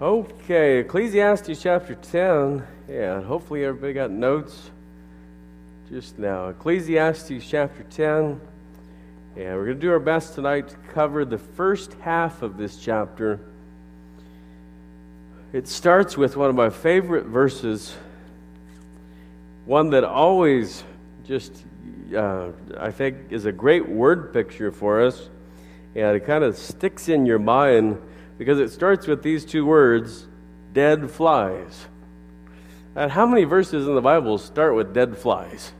Okay, Ecclesiastes chapter 10. Yeah, hopefully everybody got notes just now. Ecclesiastes chapter 10. Yeah, we're going to do our best tonight to cover the first half of this chapter. It starts with one of my favorite verses, one that always just, uh, I think, is a great word picture for us. And it kind of sticks in your mind because it starts with these two words dead flies. And how many verses in the Bible start with dead flies?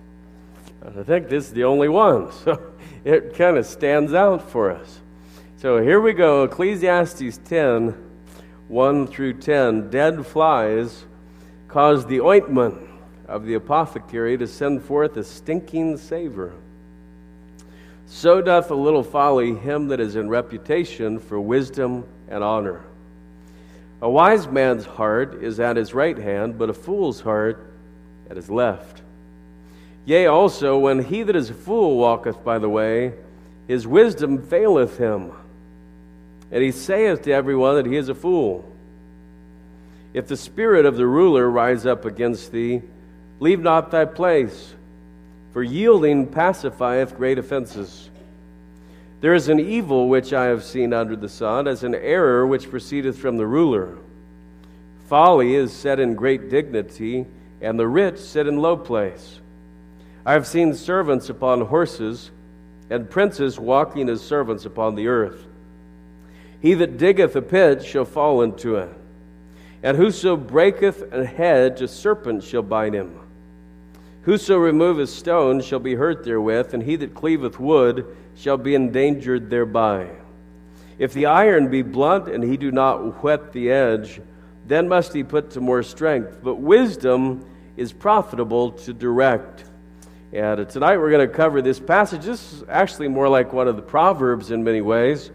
I think this is the only one. So it kind of stands out for us. So here we go Ecclesiastes 10 1 through 10. Dead flies cause the ointment of the apothecary to send forth a stinking savor. So doth a little folly him that is in reputation for wisdom and honor. A wise man's heart is at his right hand, but a fool's heart at his left. Yea, also, when he that is a fool walketh by the way, his wisdom faileth him. And he saith to everyone that he is a fool. If the spirit of the ruler rise up against thee, leave not thy place, for yielding pacifieth great offenses. There is an evil which I have seen under the sun, as an error which proceedeth from the ruler. Folly is set in great dignity, and the rich sit in low place. I have seen servants upon horses, and princes walking as servants upon the earth. He that diggeth a pit shall fall into it, and whoso breaketh a hedge, a serpent shall bite him. Whoso removeth stone shall be hurt therewith, and he that cleaveth wood shall be endangered thereby. If the iron be blunt and he do not whet the edge, then must he put to more strength. But wisdom is profitable to direct. And tonight we're going to cover this passage. This is actually more like one of the Proverbs in many ways.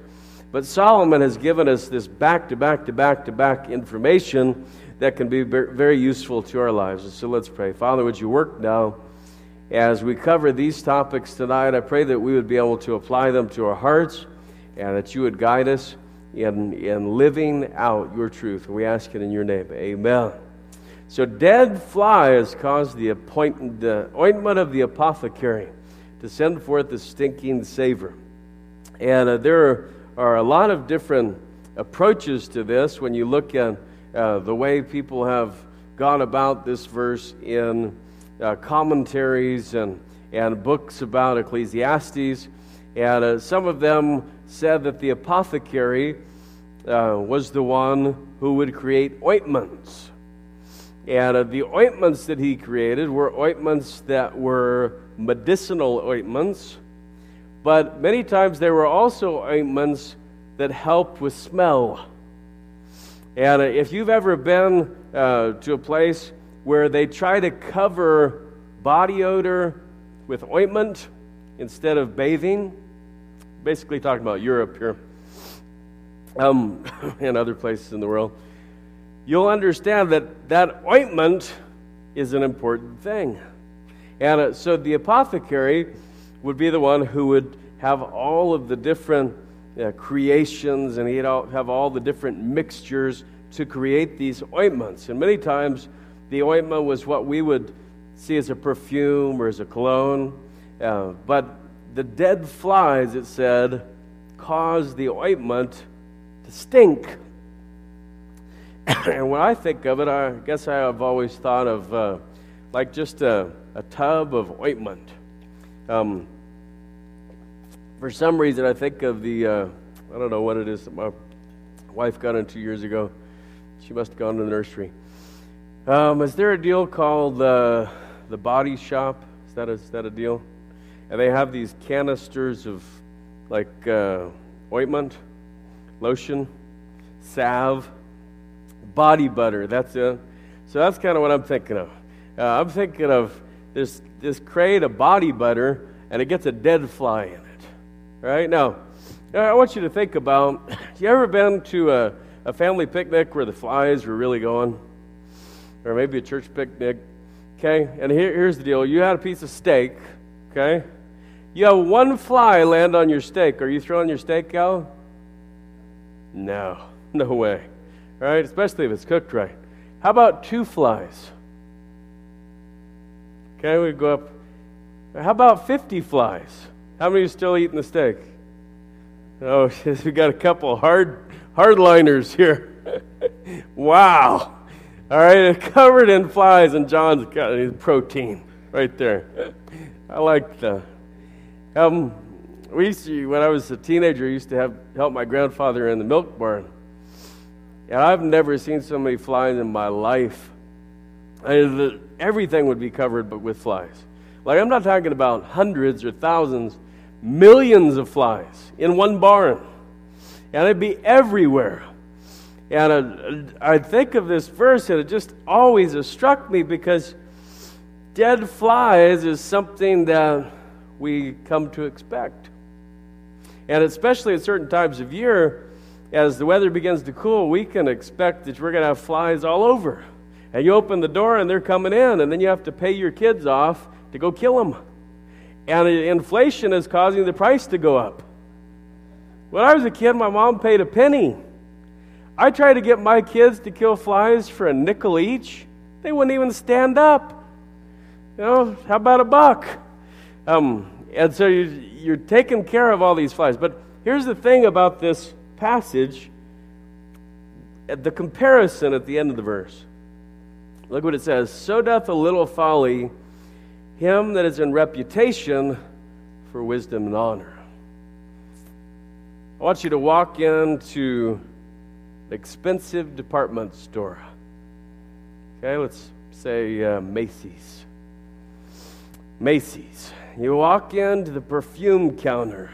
But Solomon has given us this back to back to back to back information that can be very useful to our lives. And so let's pray. Father, would you work now as we cover these topics tonight? I pray that we would be able to apply them to our hearts and that you would guide us in, in living out your truth. We ask it in your name. Amen. So, dead flies cause the, appoint, the ointment of the apothecary to send forth a stinking savor. And uh, there are, are, a lot of different approaches to this when you look at uh, the way people have gone about this verse in uh, commentaries and, and books about Ecclesiastes. And uh, some of them said that the apothecary uh, was the one who would create ointments. And uh, the ointments that he created were ointments that were medicinal ointments, but many times they were also ointments that helped with smell. And uh, if you've ever been uh, to a place where they try to cover body odor with ointment instead of bathing, basically talking about Europe here um, and other places in the world you'll understand that that ointment is an important thing. And uh, so the apothecary would be the one who would have all of the different uh, creations and he'd all, have all the different mixtures to create these ointments. And many times the ointment was what we would see as a perfume or as a cologne. Uh, but the dead flies, it said, caused the ointment to stink. and when I think of it, I guess I have always thought of uh, like just a, a, tub of ointment. Um, for some reason, I think of the, uh, I don't know what it is that my wife got into years ago. She must have gone to the nursery. Um, is there a deal called uh, the Body Shop? Is that, a, is that a deal? And they have these canisters of like uh, ointment, lotion, salve body butter. That's it. So that's kind of what I'm thinking of. Uh, I'm thinking of this this crate of body butter, and it gets a dead fly in it. Right now, I want you to think about. Have you ever been to a, a family picnic where the flies were really going, or maybe a church picnic? Okay, and here, here's the deal: you had a piece of steak. Okay, you have one fly land on your steak. Are you throwing your steak out? No, no way right? Especially if it's cooked right. How about two flies? Okay, we go up. How about 50 flies? How many are still eating the steak? Oh, we got a couple hard hardliners here. wow. All right, covered in flies, and John's got his protein right there. I like the. Um, we used to, when I was a teenager, I used to have help my grandfather in the milk barn. And I've never seen so many flies in my life. I, everything would be covered but with flies. Like, I'm not talking about hundreds or thousands, millions of flies in one barn. And it'd be everywhere. And I, think of this verse, and it just always has struck me because dead flies is something that we come to expect. And especially at certain times of year, as the weather begins to cool, we can expect that we're going to have flies all over. And you open the door and they're coming in, and then you have to pay your kids off to go kill them. And inflation is causing the price to go up. When I was a kid, my mom paid a penny. I tried to get my kids to kill flies for a nickel each. They wouldn't even stand up. You know, how about a buck? Um, and so you, you're taking care of all these flies. But here's the thing about this passage the comparison at the end of the verse. Look what it says So doth a little folly him that is in reputation for wisdom and honor. I want you to walk into expensive department store. Okay, let's say uh, Macy's. Macy's. You walk into the perfume counter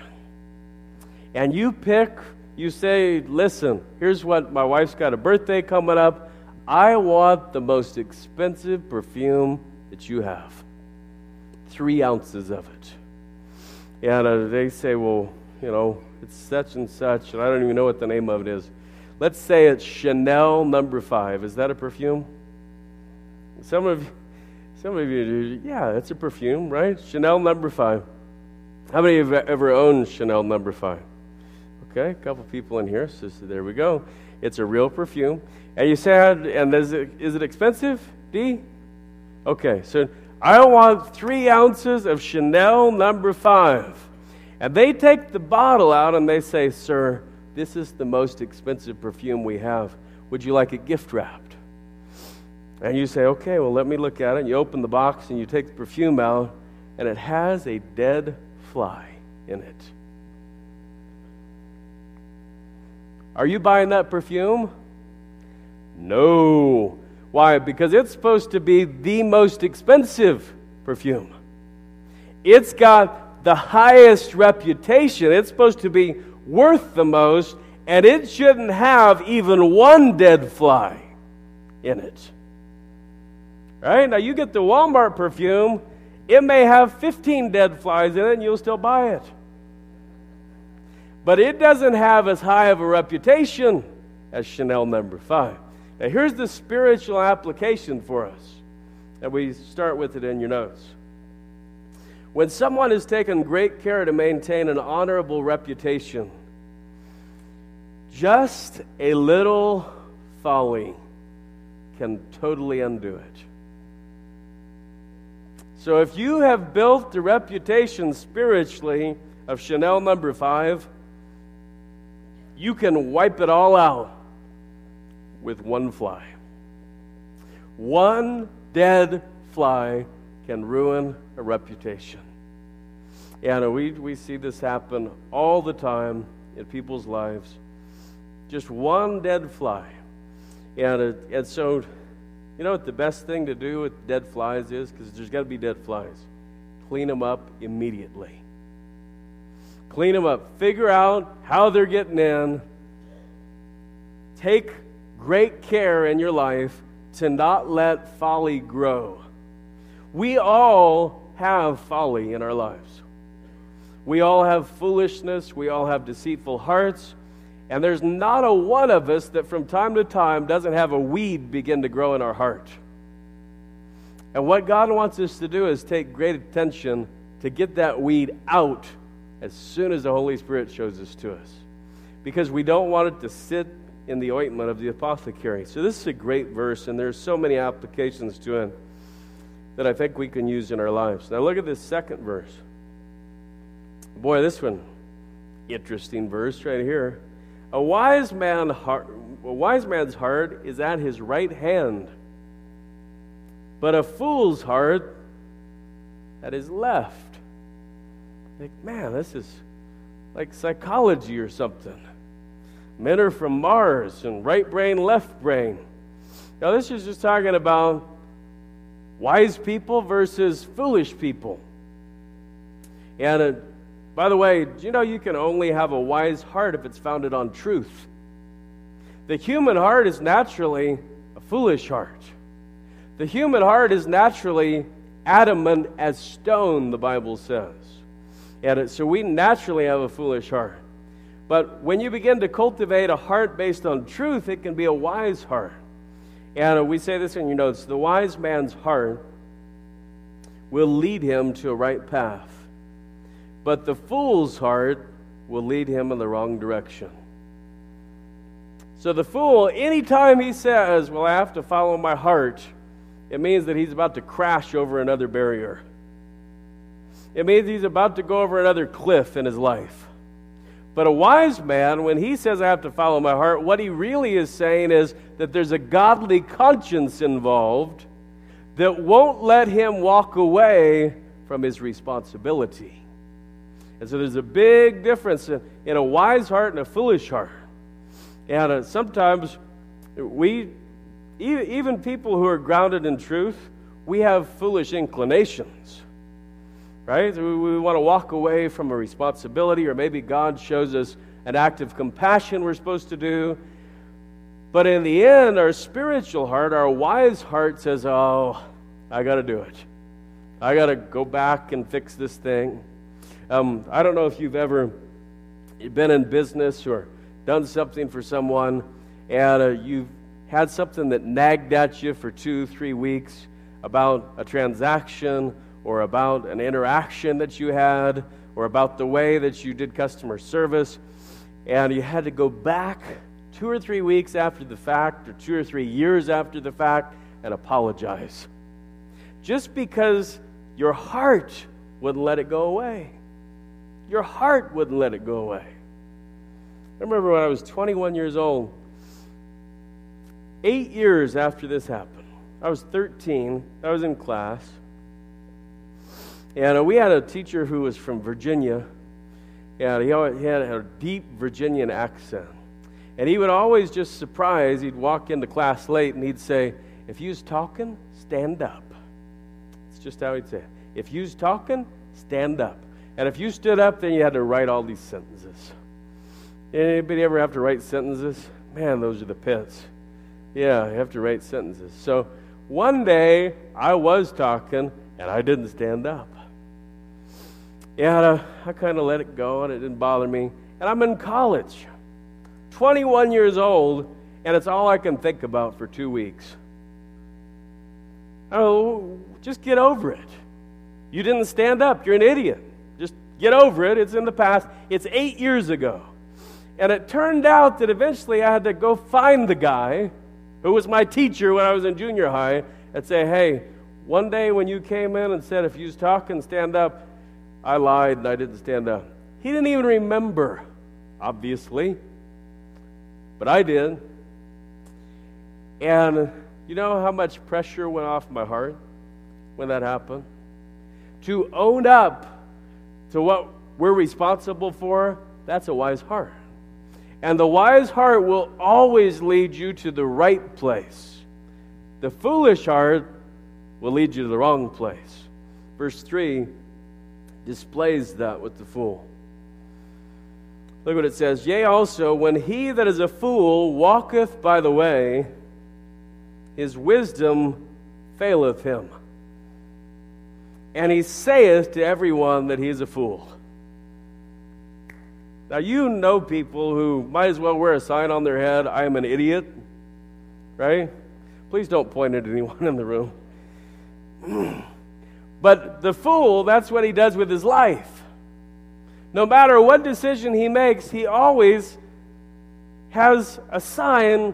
and you pick, you say, listen, here's what my wife's got a birthday coming up. I want the most expensive perfume that you have. Three ounces of it. And uh, they say, well, you know, it's such and such, and I don't even know what the name of it is. Let's say it's Chanel number five. Is that a perfume? Some of some of you yeah, it's a perfume, right? Chanel number five. How many of you have ever owned Chanel number five? Okay, a couple people in here. So, so there we go. It's a real perfume. And you said, and is it, is it expensive, D? Okay, so I want three ounces of Chanel number five. And they take the bottle out and they say, Sir, this is the most expensive perfume we have. Would you like it gift wrapped? And you say, okay, well, let me look at it. And you open the box and you take the perfume out, and it has a dead fly in it. Are you buying that perfume? No. Why? Because it's supposed to be the most expensive perfume. It's got the highest reputation. It's supposed to be worth the most, and it shouldn't have even one dead fly in it. Right? Now, you get the Walmart perfume, it may have 15 dead flies in it, and you'll still buy it. But it doesn't have as high of a reputation as Chanel number five. Now, here's the spiritual application for us, and we start with it in your notes. When someone has taken great care to maintain an honorable reputation, just a little folly can totally undo it. So if you have built a reputation spiritually of Chanel number five, you can wipe it all out with one fly. One dead fly can ruin a reputation. And we, we see this happen all the time in people's lives. Just one dead fly. And, it, and so you know what the best thing to do with dead flies is? Because there's got to be dead flies. Clean them up immediately. Clean them up. Figure out how they're getting in. Take great care in your life to not let folly grow. We all have folly in our lives. We all have foolishness. We all have deceitful hearts. And there's not a one of us that from time to time doesn't have a weed begin to grow in our heart. And what God wants us to do is take great attention to get that weed out as soon as the Holy Spirit shows us to us. Because we don't want it to sit in the ointment of the apothecary. So, this is a great verse, and there's so many applications to it that I think we can use in our lives. Now, look at this second verse. Boy, this one, interesting verse right here. A wise man heart, a wise man's heart is at his right hand, but a fool's heart at his left. Like, man, this is like psychology or something. Men are from Mars and right brain, left brain. Now, this is just talking about wise people versus foolish people. And by the way, do you know you can only have a wise heart if it's founded on truth? The human heart is naturally a foolish heart. The human heart is naturally adamant as stone, the Bible says. And so we naturally have a foolish heart. But when you begin to cultivate a heart based on truth, it can be a wise heart. And we say this in your notes the wise man's heart will lead him to a right path, but the fool's heart will lead him in the wrong direction. So the fool, anytime he says, Well, I have to follow my heart, it means that he's about to crash over another barrier. It means he's about to go over another cliff in his life. But a wise man, when he says, I have to follow my heart, what he really is saying is that there's a godly conscience involved that won't let him walk away from his responsibility. And so there's a big difference in, in a wise heart and a foolish heart. And uh, sometimes we, even people who are grounded in truth, we have foolish inclinations right? We, we want to walk away from a responsibility, or maybe God shows us an act of compassion we're supposed to do. But in the end, our spiritual heart, our wise heart says, Oh, I got to do it. I got to go back and fix this thing. Um, I don't know if you've ever been in business or done something for someone and uh, you've had something that nagged at you for two, three weeks about a transaction or about an interaction that you had or about the way that you did customer service, and you had to go back two or three weeks after the fact or two or three years after the fact and apologize. Just because your heart wouldn't let it go away. Your heart wouldn't let it go away. I remember when I was 21 years old, eight years after this happened, I was 13, I was in class, and uh, we had a teacher who was from Virginia, and he, he had a deep Virginian accent. And he would always just surprise, he'd walk into class late and he'd say, If you's talking, stand up. It's just how he'd say it. If you's talking, stand up. And if you stood up, then you had to write all these sentences. Anybody ever have to write sentences? Man, those are the pits. Yeah, you have to write sentences. So one day I was talking and I didn't stand up. Yeah, I kind of let it go and it didn't bother me. And I'm in college, 21 years old, and it's all I can think about for two weeks. Oh, just get over it. You didn't stand up. You're an idiot. Get over it. It's in the past. It's eight years ago. And it turned out that eventually I had to go find the guy who was my teacher when I was in junior high and say, hey, one day when you came in and said, if you was talking, stand up, I lied and I didn't stand up. He didn't even remember, obviously, but I did. And you know how much pressure went off my heart when that happened? To own up to what we're responsible for, that's a wise heart. And the wise heart will always lead you to the right place. The foolish heart will lead you to the wrong place. Verse 3 displays that with the fool. Look what it says Yea, also, when he that is a fool walketh by the way, his wisdom faileth him. And he saith to everyone that he is a fool. Now, you know people who might as well wear a sign on their head, I am an idiot, right? Please don't point at anyone in the room. But the fool, that's what he does with his life. No matter what decision he makes, he always has a sign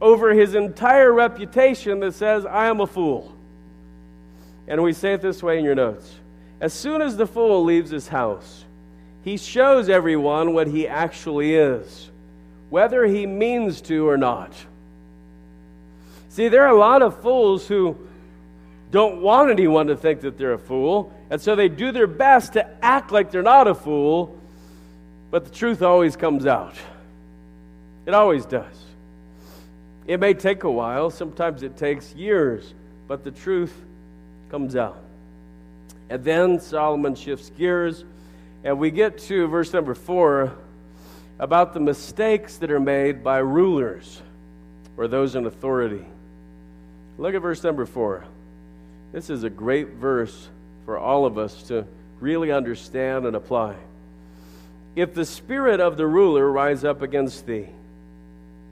over his entire reputation that says, I am a fool. And we say it this way in your notes. As soon as the fool leaves his house, he shows everyone what he actually is, whether he means to or not. See, there are a lot of fools who don't want anyone to think that they're a fool, and so they do their best to act like they're not a fool, but the truth always comes out. It always does. It may take a while, sometimes it takes years, but the truth comes out. And then Solomon shifts gears, and we get to verse number four about the mistakes that are made by rulers or those in authority. Look at verse number four. This is a great verse for all of us to really understand and apply. If the spirit of the ruler rise up against thee,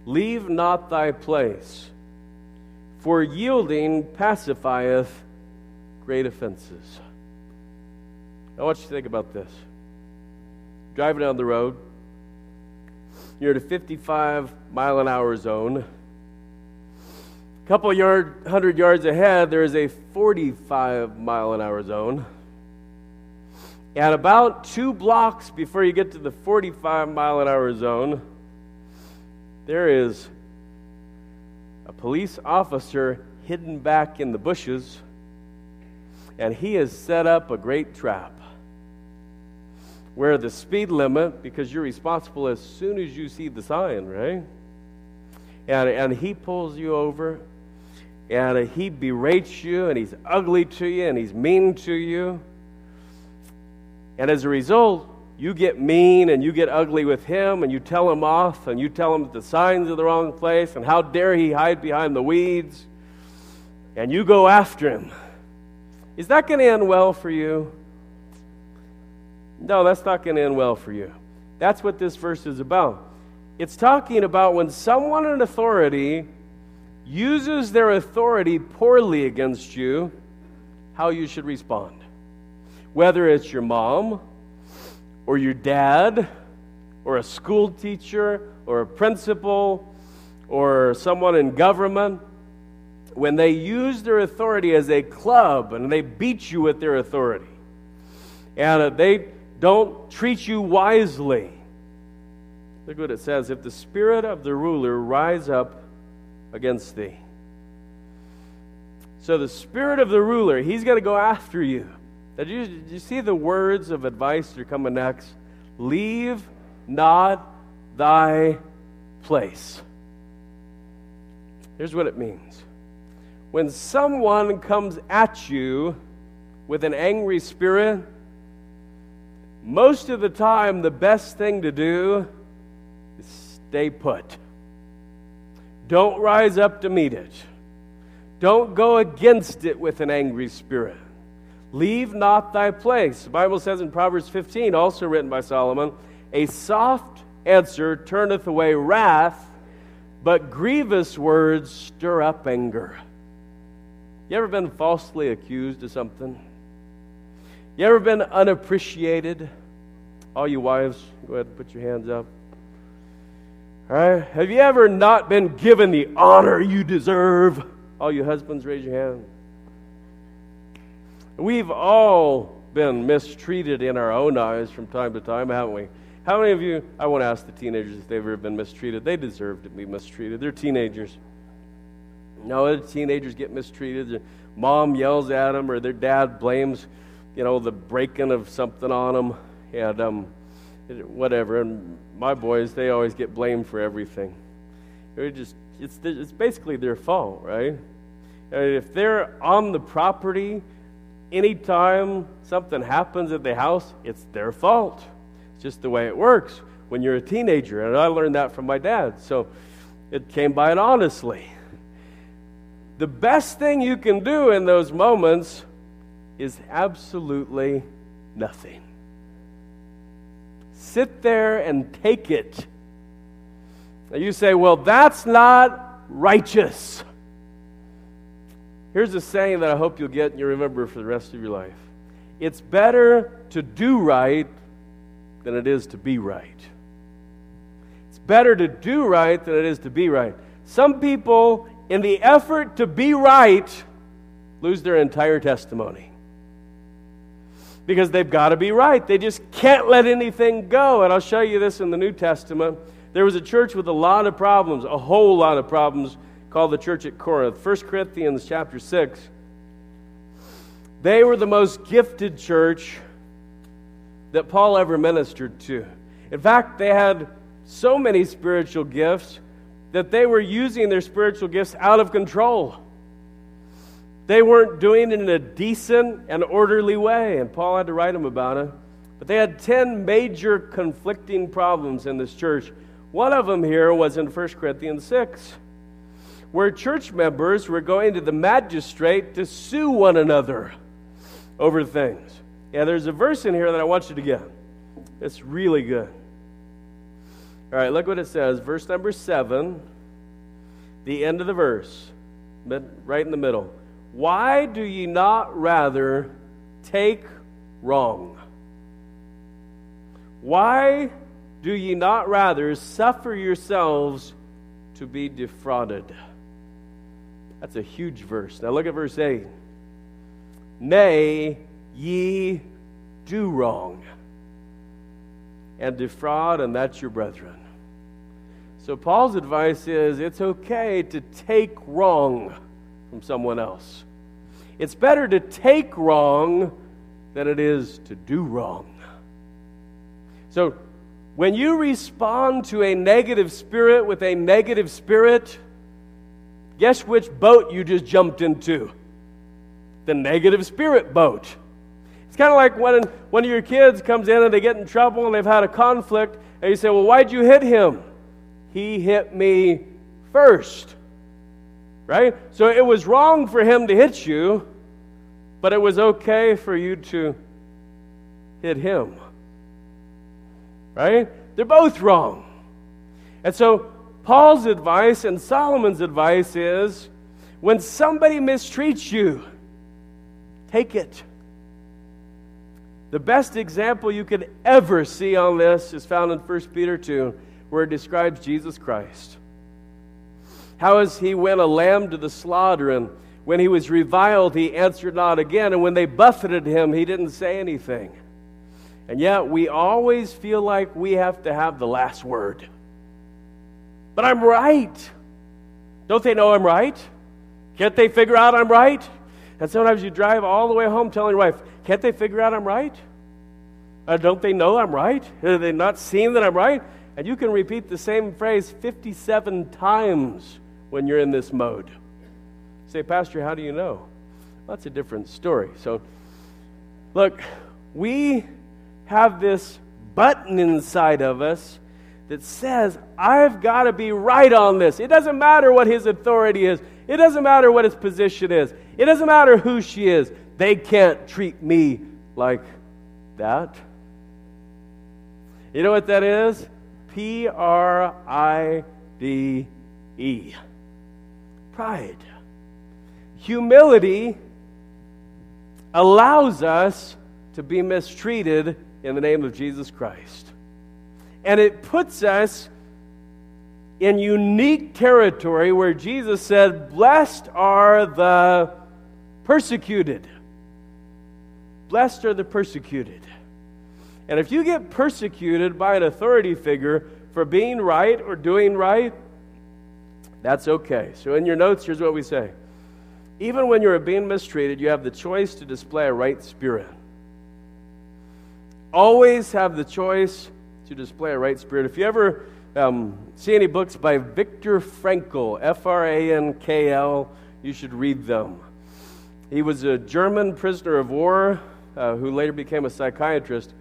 leave not thy place, for yielding pacifieth great offenses. I want you to think about this. Driving down the road, you're at a 55 mile an hour zone a couple yard, hundred yards ahead, there is a 45 mile an hour zone. And about two blocks before you get to the 45 mile an hour zone, there is a police officer hidden back in the bushes, and he has set up a great trap where the speed limit, because you're responsible as soon as you see the sign, right? And, and he pulls you over and he berates you and he's ugly to you and he's mean to you. And as a result, you get mean and you get ugly with him and you tell him off and you tell him that the signs are the wrong place and how dare he hide behind the weeds and you go after him. Is that going to end well for you? No, that's not going to end well for you. That's what this verse is about. It's talking about when someone in authority uses their authority poorly against you, how you should respond. Whether it's your mom, or your dad, or a school teacher, or a principal, or someone in government, when they use their authority as a club and they beat you with their authority, and uh, they don't treat you wisely. Look what it says if the spirit of the ruler rise up against thee. So the spirit of the ruler, he's going to go after you. Did you, did you see the words of advice that are coming next? Leave not thy place. Here's what it means when someone comes at you with an angry spirit, most of the time, the best thing to do is stay put. Don't rise up to meet it. Don't go against it with an angry spirit. Leave not thy place. The Bible says in Proverbs 15, also written by Solomon, a soft answer turneth away wrath, but grievous words stir up anger. You ever been falsely accused of something? You ever been unappreciated? All you wives, go ahead and put your hands up. All right? Have you ever not been given the honor you deserve? All you husbands, raise your hand. We've all been mistreated in our own eyes from time to time, haven't we? How many of you, I want to ask the teenagers if they've ever been mistreated. They deserve to be mistreated. They're teenagers. No, the teenagers get mistreated. Their mom yells at them, or their dad blames, you know, the breaking of something on them. And um, whatever. And my boys, they always get blamed for everything. It just it's it's basically their fault, right? And if they're on the property, anytime something happens at the house, it's their fault. It's just the way it works when you're a teenager, and I learned that from my dad. So it came by it honestly. The best thing you can do in those moments is absolutely nothing. Sit there and take it. Now you say, well, that's not righteous. Here's a saying that I hope you'll get and you remember for the rest of your life it's better to do right than it is to be right. It's better to do right than it is to be right. Some people, in the effort to be right, lose their entire testimony. Because they've got to be right. They just can't let anything go. And I'll show you this in the New Testament. There was a church with a lot of problems, a whole lot of problems, called the church at Corinth. 1 Corinthians chapter 6. They were the most gifted church that Paul ever ministered to. In fact, they had so many spiritual gifts that they were using their spiritual gifts out of control. They weren't doing it in a decent and orderly way, and Paul had to write them about it. But they had 10 major conflicting problems in this church. One of them here was in 1 Corinthians 6, where church members were going to the magistrate to sue one another over things. Yeah, there's a verse in here that I want you to get. It's really good. All right, look what it says. Verse number seven, the end of the verse, right in the middle. Why do ye not rather take wrong? Why do ye not rather suffer yourselves to be defrauded? That's a huge verse. Now look at verse 8. Nay, ye do wrong and defraud, and that's your brethren. So, Paul's advice is it's okay to take wrong from someone else. It's better to take wrong than it is to do wrong. So, when you respond to a negative spirit with a negative spirit, guess which boat you just jumped into? The negative spirit boat. It's kind of like when one of your kids comes in and they get in trouble and they've had a conflict, and you say, Well, why'd you hit him? He hit me first. Right? So it was wrong for him to hit you, but it was okay for you to hit him. Right? They're both wrong. And so Paul's advice and Solomon's advice is when somebody mistreats you, take it. The best example you could ever see on this is found in 1 Peter 2 where it describes Jesus Christ. How as he went a lamb to the slaughter, and when he was reviled, he answered not again, and when they buffeted him, he didn't say anything. And yet, we always feel like we have to have the last word. But I'm right. Don't they know I'm right? Can't they figure out I'm right? And sometimes you drive all the way home telling your wife, Can't they figure out I'm right? Uh, don't they know I'm right? Have they not seen that I'm right? And you can repeat the same phrase 57 times when you're in this mode. say, Pastor, how do you know? Well, that's a different story. So, look, we have this button inside of us that says, I've got to be right on this. It doesn't matter what his authority is, it doesn't matter what his position is, it doesn't matter who she is. They can't treat me like that. You know what that is? P R I D E. Pride. Humility allows us to be mistreated in the name of Jesus Christ. And it puts us in unique territory where Jesus said, Blessed are the persecuted. Blessed are the persecuted. And if you get persecuted by an authority figure for being right or doing right, that's okay. So, in your notes, here's what we say Even when you're being mistreated, you have the choice to display a right spirit. Always have the choice to display a right spirit. If you ever um, see any books by Viktor Frankl, F R A N K L, you should read them. He was a German prisoner of war uh, who later became a psychiatrist.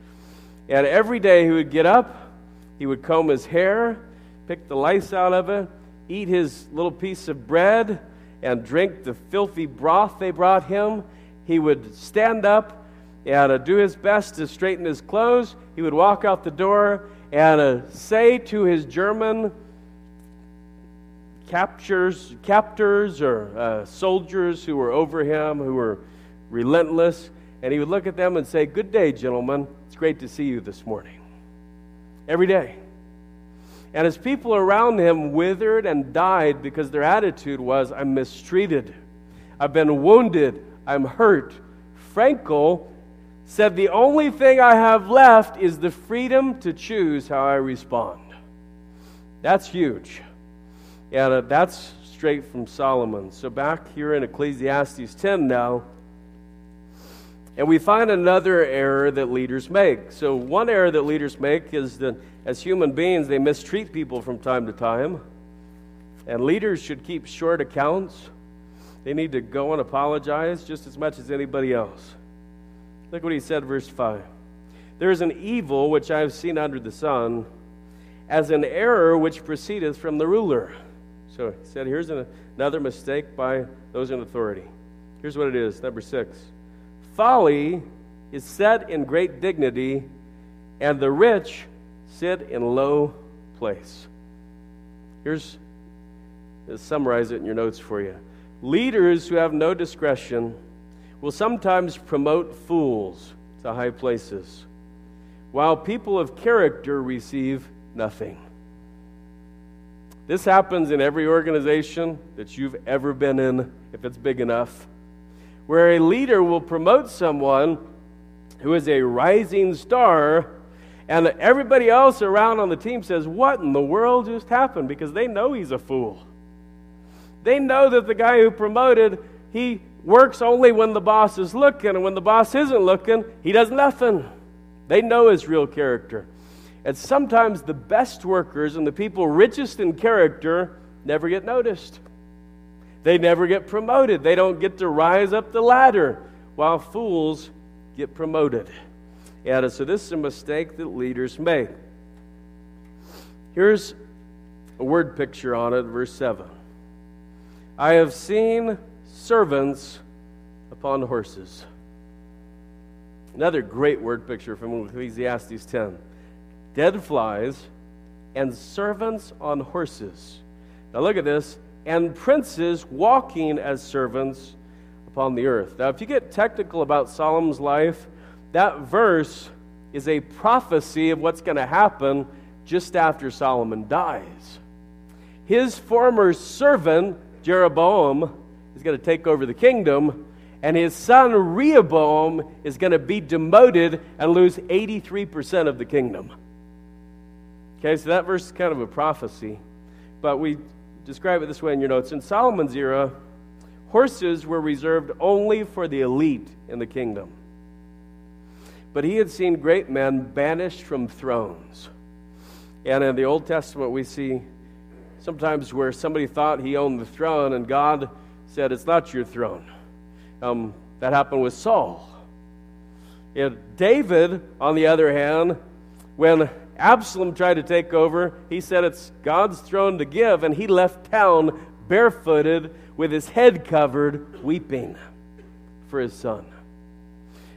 And every day he would get up, he would comb his hair, pick the lice out of it, eat his little piece of bread, and drink the filthy broth they brought him. He would stand up and uh, do his best to straighten his clothes. He would walk out the door and uh, say to his German captures, captors or uh, soldiers who were over him, who were relentless, and he would look at them and say, Good day, gentlemen. Great to see you this morning. Every day. And his people around him withered and died because their attitude was, I'm mistreated. I've been wounded. I'm hurt. Frankl said, The only thing I have left is the freedom to choose how I respond. That's huge. And uh, that's straight from Solomon. So back here in Ecclesiastes 10 now, and we find another error that leaders make. So, one error that leaders make is that as human beings, they mistreat people from time to time. And leaders should keep short accounts. They need to go and apologize just as much as anybody else. Look what he said, verse 5. There is an evil which I have seen under the sun, as an error which proceedeth from the ruler. So he said, here's an, another mistake by those in authority. Here's what it is, number six. Folly is set in great dignity, and the rich sit in low place. Here's summarize it in your notes for you. Leaders who have no discretion will sometimes promote fools to high places, while people of character receive nothing. This happens in every organization that you've ever been in, if it's big enough where a leader will promote someone who is a rising star, and everybody else around on the team says, What in the world just happened? Because they know he's a fool. They know that the guy who promoted, he works only when the boss is looking, and when the boss isn't looking, he does nothing. They know his real character. And sometimes the best workers and the people richest in character never get noticed. They never get promoted. They don't get to rise up the ladder while fools get promoted. And so this is a mistake that leaders make. Here's a word picture on it, verse 7. I have seen servants upon horses. Another great word picture from Ecclesiastes 10. Dead flies and servants on horses. Now look at this and princes walking as servants upon the earth. Now, if you get technical about Solomon's life, that verse is a prophecy of what's going to happen just after Solomon dies. His former servant, Jeroboam, is going to take over the kingdom, and his son, Rehoboam, is going to be demoted and lose 83% of the kingdom. Okay, so that verse is kind of a prophecy, but we describe it this way in your notes. In Solomon's era, horses were reserved only for the elite in the kingdom. But he had seen great men banished from thrones. And in the Old Testament, we see sometimes where somebody thought he owned the throne, and God said, It's not your throne. Um, that happened with Saul. And David, on the other hand, when Absalom tried to take over. He said it's God's throne to give, and he left town barefooted with his head covered, weeping for his son.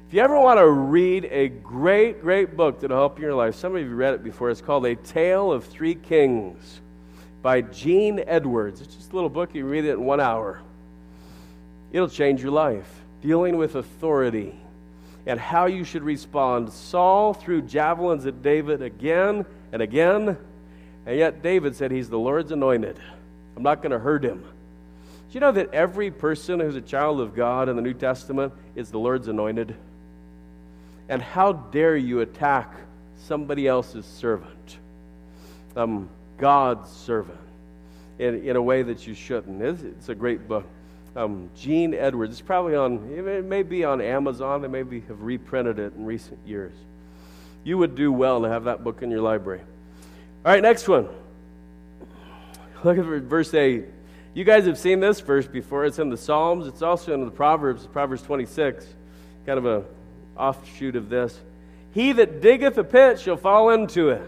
If you ever want to read a great, great book that'll help you in your life, some of you read it before. It's called A Tale of Three Kings by Gene Edwards. It's just a little book. You read it in one hour. It'll change your life. Dealing with authority and how you should respond. Saul threw javelins at David again and again, and yet David said, He's the Lord's anointed. I'm not going to hurt him. Do you know that every person who's a child of God in the New Testament is the Lord's anointed? And how dare you attack somebody else's servant, um, God's servant, in, in a way that you shouldn't? It's, it's a great book um, Gene Edwards. It's probably on, it may be on Amazon. They maybe have reprinted it in recent years. You would do well to have that book in your library. All right, next one. Look at verse 8. You guys have seen this verse before. It's in the Psalms. It's also in the Proverbs, Proverbs 26. Kind of a offshoot of this. He that diggeth a pit shall fall into it.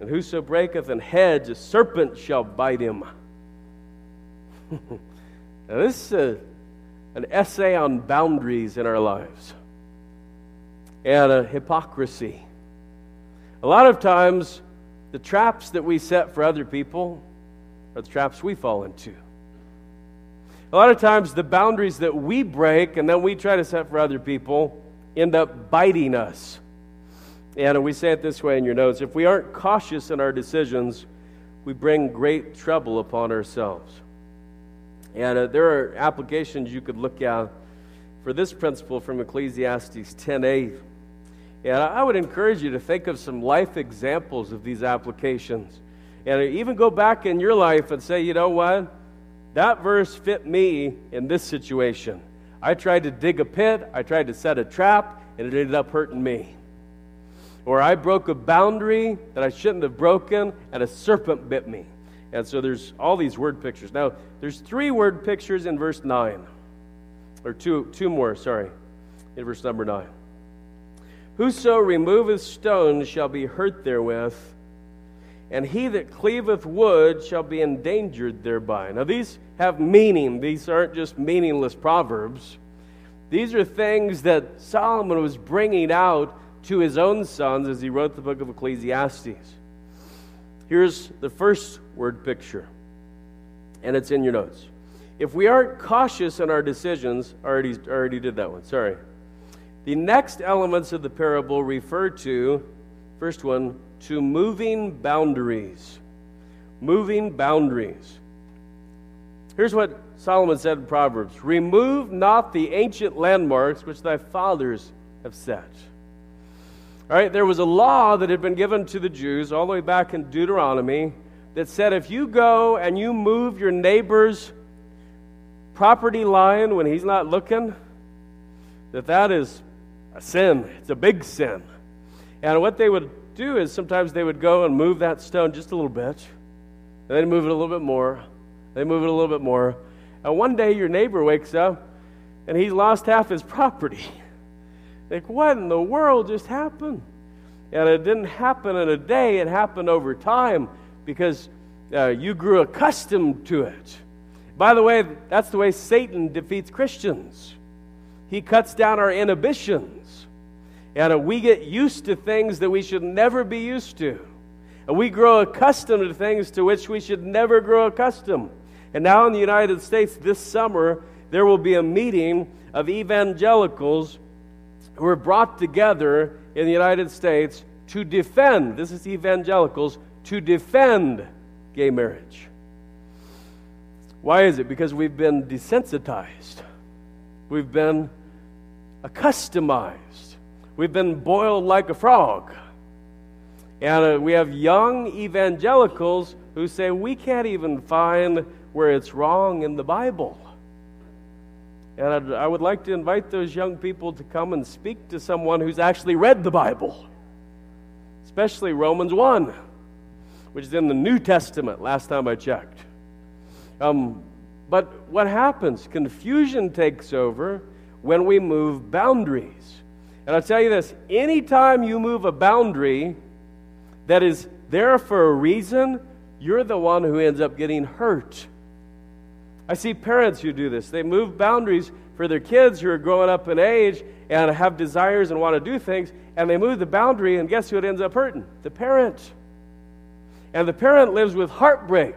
And whoso breaketh an hedge, a serpent shall bite him. Now, this is a, an essay on boundaries in our lives and a hypocrisy. A lot of times, the traps that we set for other people are the traps we fall into. A lot of times, the boundaries that we break and then we try to set for other people end up biting us. And we say it this way in your notes if we aren't cautious in our decisions, we bring great trouble upon ourselves. And uh, there are applications you could look at for this principle from Ecclesiastes 10:8. And I would encourage you to think of some life examples of these applications. And even go back in your life and say, you know what? That verse fit me in this situation. I tried to dig a pit, I tried to set a trap, and it ended up hurting me. Or I broke a boundary that I shouldn't have broken, and a serpent bit me. And so there's all these word pictures. Now, there's three word pictures in verse 9. Or two, two more, sorry, in verse number 9. Whoso removeth stones shall be hurt therewith, and he that cleaveth wood shall be endangered thereby. Now, these have meaning. These aren't just meaningless proverbs. These are things that Solomon was bringing out to his own sons as he wrote the book of Ecclesiastes. Here's the first word picture, and it's in your notes. If we aren't cautious in our decisions, already, already did that one, sorry. The next elements of the parable refer to, first one, to moving boundaries. Moving boundaries. Here's what Solomon said in Proverbs Remove not the ancient landmarks which thy fathers have set. All right, there was a law that had been given to the Jews all the way back in Deuteronomy that said if you go and you move your neighbor's property line when he's not looking, that that is a sin. It's a big sin. And what they would do is sometimes they would go and move that stone just a little bit, and move it a little bit more, they move it a little bit more. And one day your neighbor wakes up and he's lost half his property. like, what in the world just happened? And it didn't happen in a day, it happened over time because uh, you grew accustomed to it. By the way, that's the way Satan defeats Christians. He cuts down our inhibitions. And we get used to things that we should never be used to. And we grow accustomed to things to which we should never grow accustomed. And now in the United States this summer, there will be a meeting of evangelicals who are brought together in the United States to defend, this is evangelicals, to defend gay marriage. Why is it? Because we've been desensitized, we've been accustomed We've been boiled like a frog. And uh, we have young evangelicals who say we can't even find where it's wrong in the Bible. And I'd, I would like to invite those young people to come and speak to someone who's actually read the Bible, especially Romans 1, which is in the New Testament, last time I checked. Um, but what happens? Confusion takes over when we move boundaries. And I'll tell you this anytime you move a boundary that is there for a reason, you're the one who ends up getting hurt. I see parents who do this. They move boundaries for their kids who are growing up in age and have desires and want to do things, and they move the boundary, and guess who it ends up hurting? The parent. And the parent lives with heartbreak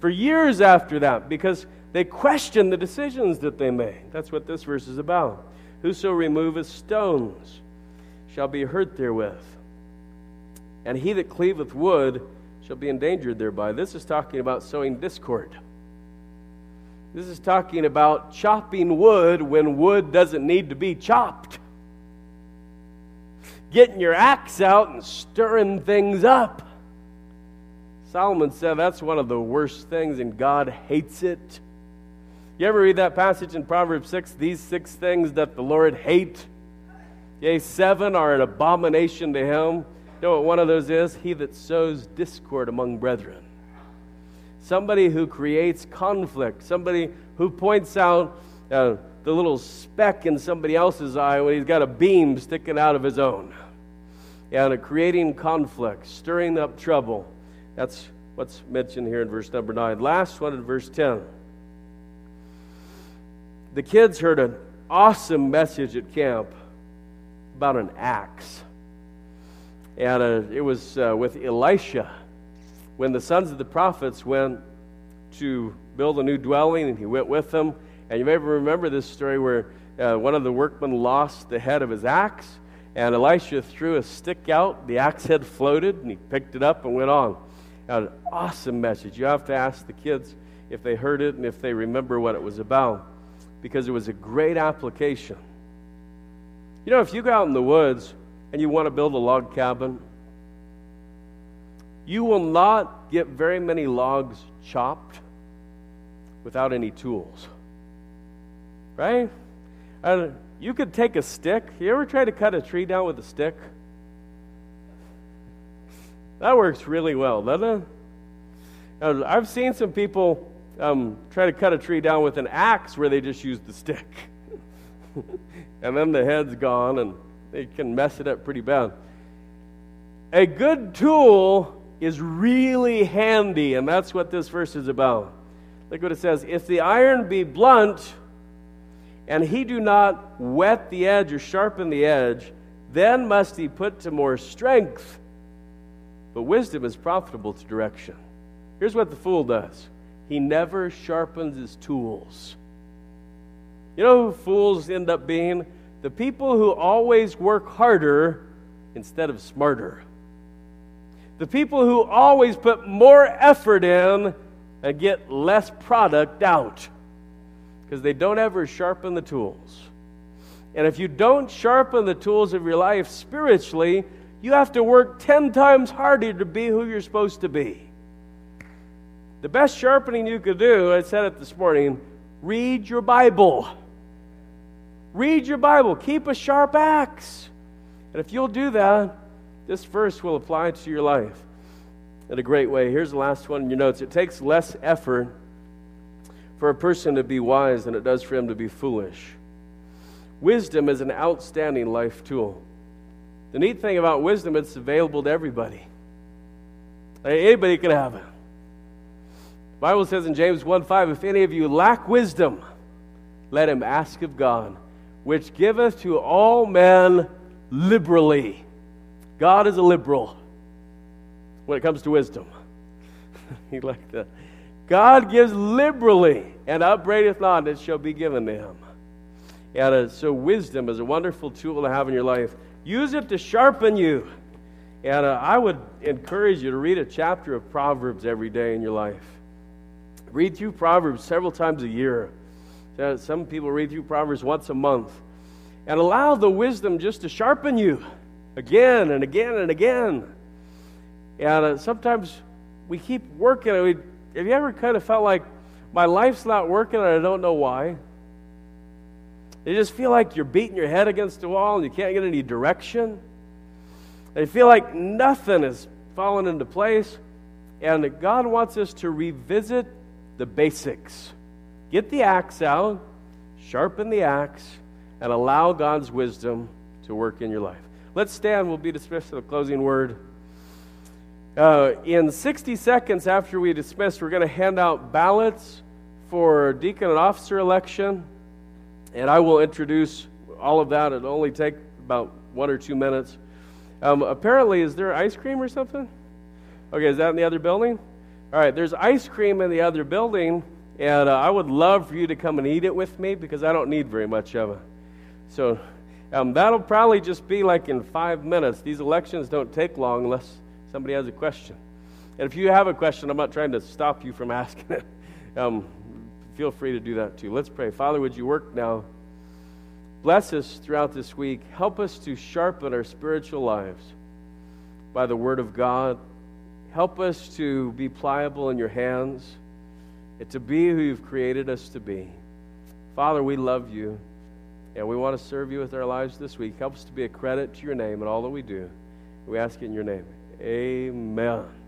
for years after that because they question the decisions that they made. That's what this verse is about. Whoso removeth stones shall be hurt therewith. And he that cleaveth wood shall be endangered thereby. This is talking about sowing discord. This is talking about chopping wood when wood doesn't need to be chopped. Getting your axe out and stirring things up. Solomon said that's one of the worst things, and God hates it. You ever read that passage in Proverbs 6? These six things that the Lord hate. Yea, seven are an abomination to him. You know what one of those is? He that sows discord among brethren. Somebody who creates conflict. Somebody who points out uh, the little speck in somebody else's eye when he's got a beam sticking out of his own. And creating conflict, stirring up trouble. That's what's mentioned here in verse number 9. Last one in verse 10 the kids heard an awesome message at camp about an axe. And uh, it was uh, with Elisha when the sons of the prophets went to build a new dwelling, and he went with them. And you may remember this story where uh, one of the workmen lost the head of his axe, And Elisha threw a stick out, the axe head floated, and he picked it up and went on. An awesome message. You have to ask the kids if they heard it and if they remember what it was about, because it was a great application. You know, if you go out in the woods and you want to build a log cabin, you will not get very many logs chopped without any tools. Right? And you could take a stick. You ever try to cut a tree down with a stick? That works really well, doesn't it? I've seen some people um, try to cut a tree down with an axe where they just use the stick. and then the head's gone and they can mess it up pretty bad. A good tool is really handy, and that's what this verse is about. Look what it says If the iron be blunt, and he do not wet the edge or sharpen the edge, then must he put to more strength. But wisdom is profitable to direction. Here's what the fool does he never sharpens his tools. You know who fools end up being? The people who always work harder instead of smarter. The people who always put more effort in and get less product out because they don't ever sharpen the tools. And if you don't sharpen the tools of your life spiritually, you have to work 10 times harder to be who you're supposed to be. The best sharpening you could do, I said it this morning, read your Bible. Read your Bible. Keep a sharp axe. And if you'll do that, this verse will apply to your life in a great way. Here's the last one in your notes. It takes less effort for a person to be wise than it does for him to be foolish. Wisdom is an outstanding life tool. The neat thing about wisdom, is it's available to everybody. Anybody can have it. The Bible says in James 1 5, if any of you lack wisdom, let him ask of God, which giveth to all men liberally. God is a liberal when it comes to wisdom. he like that. God gives liberally and upbraideth not, it shall be given to him. And uh, so, wisdom is a wonderful tool to have in your life. Use it to sharpen you. And uh, I would encourage you to read a chapter of Proverbs every day in your life. Read through Proverbs several times a year. Uh, some people read through Proverbs once a month. And allow the wisdom just to sharpen you again and again and again. And uh, sometimes we keep working. I mean, have you ever kind of felt like my life's not working and I don't know why? You just feel like you're beating your head against the wall and you can't get any direction. And you feel like nothing is falling into place. And God wants us to revisit the basics. Get the axe out, sharpen the axe, and allow God's wisdom to work in your life. Let's stand. We'll be dismissed with a closing word. Uh, in 60 seconds after we dismiss, we're going to hand out ballots for deacon and officer election. And I will introduce all of that. It'll only take about one or two minutes. Um, apparently, is there ice cream or something? Okay, is that in the other building? All right, there's ice cream in the other building, and uh, I would love for you to come and eat it with me because I don't need very much of it. So um, that'll probably just be like in five minutes. These elections don't take long unless somebody has a question. And if you have a question, I'm not trying to stop you from asking it. Um, feel free to do that too. Let's pray. Father, would you work now? Bless us throughout this week. Help us to sharpen our spiritual lives by the Word of God. Help us to be pliable in your hands and to be who you've created us to be. Father, we love you and we want to serve you with our lives this week. Help us to be a credit to your name in all that we do. We ask it in your name. Amen.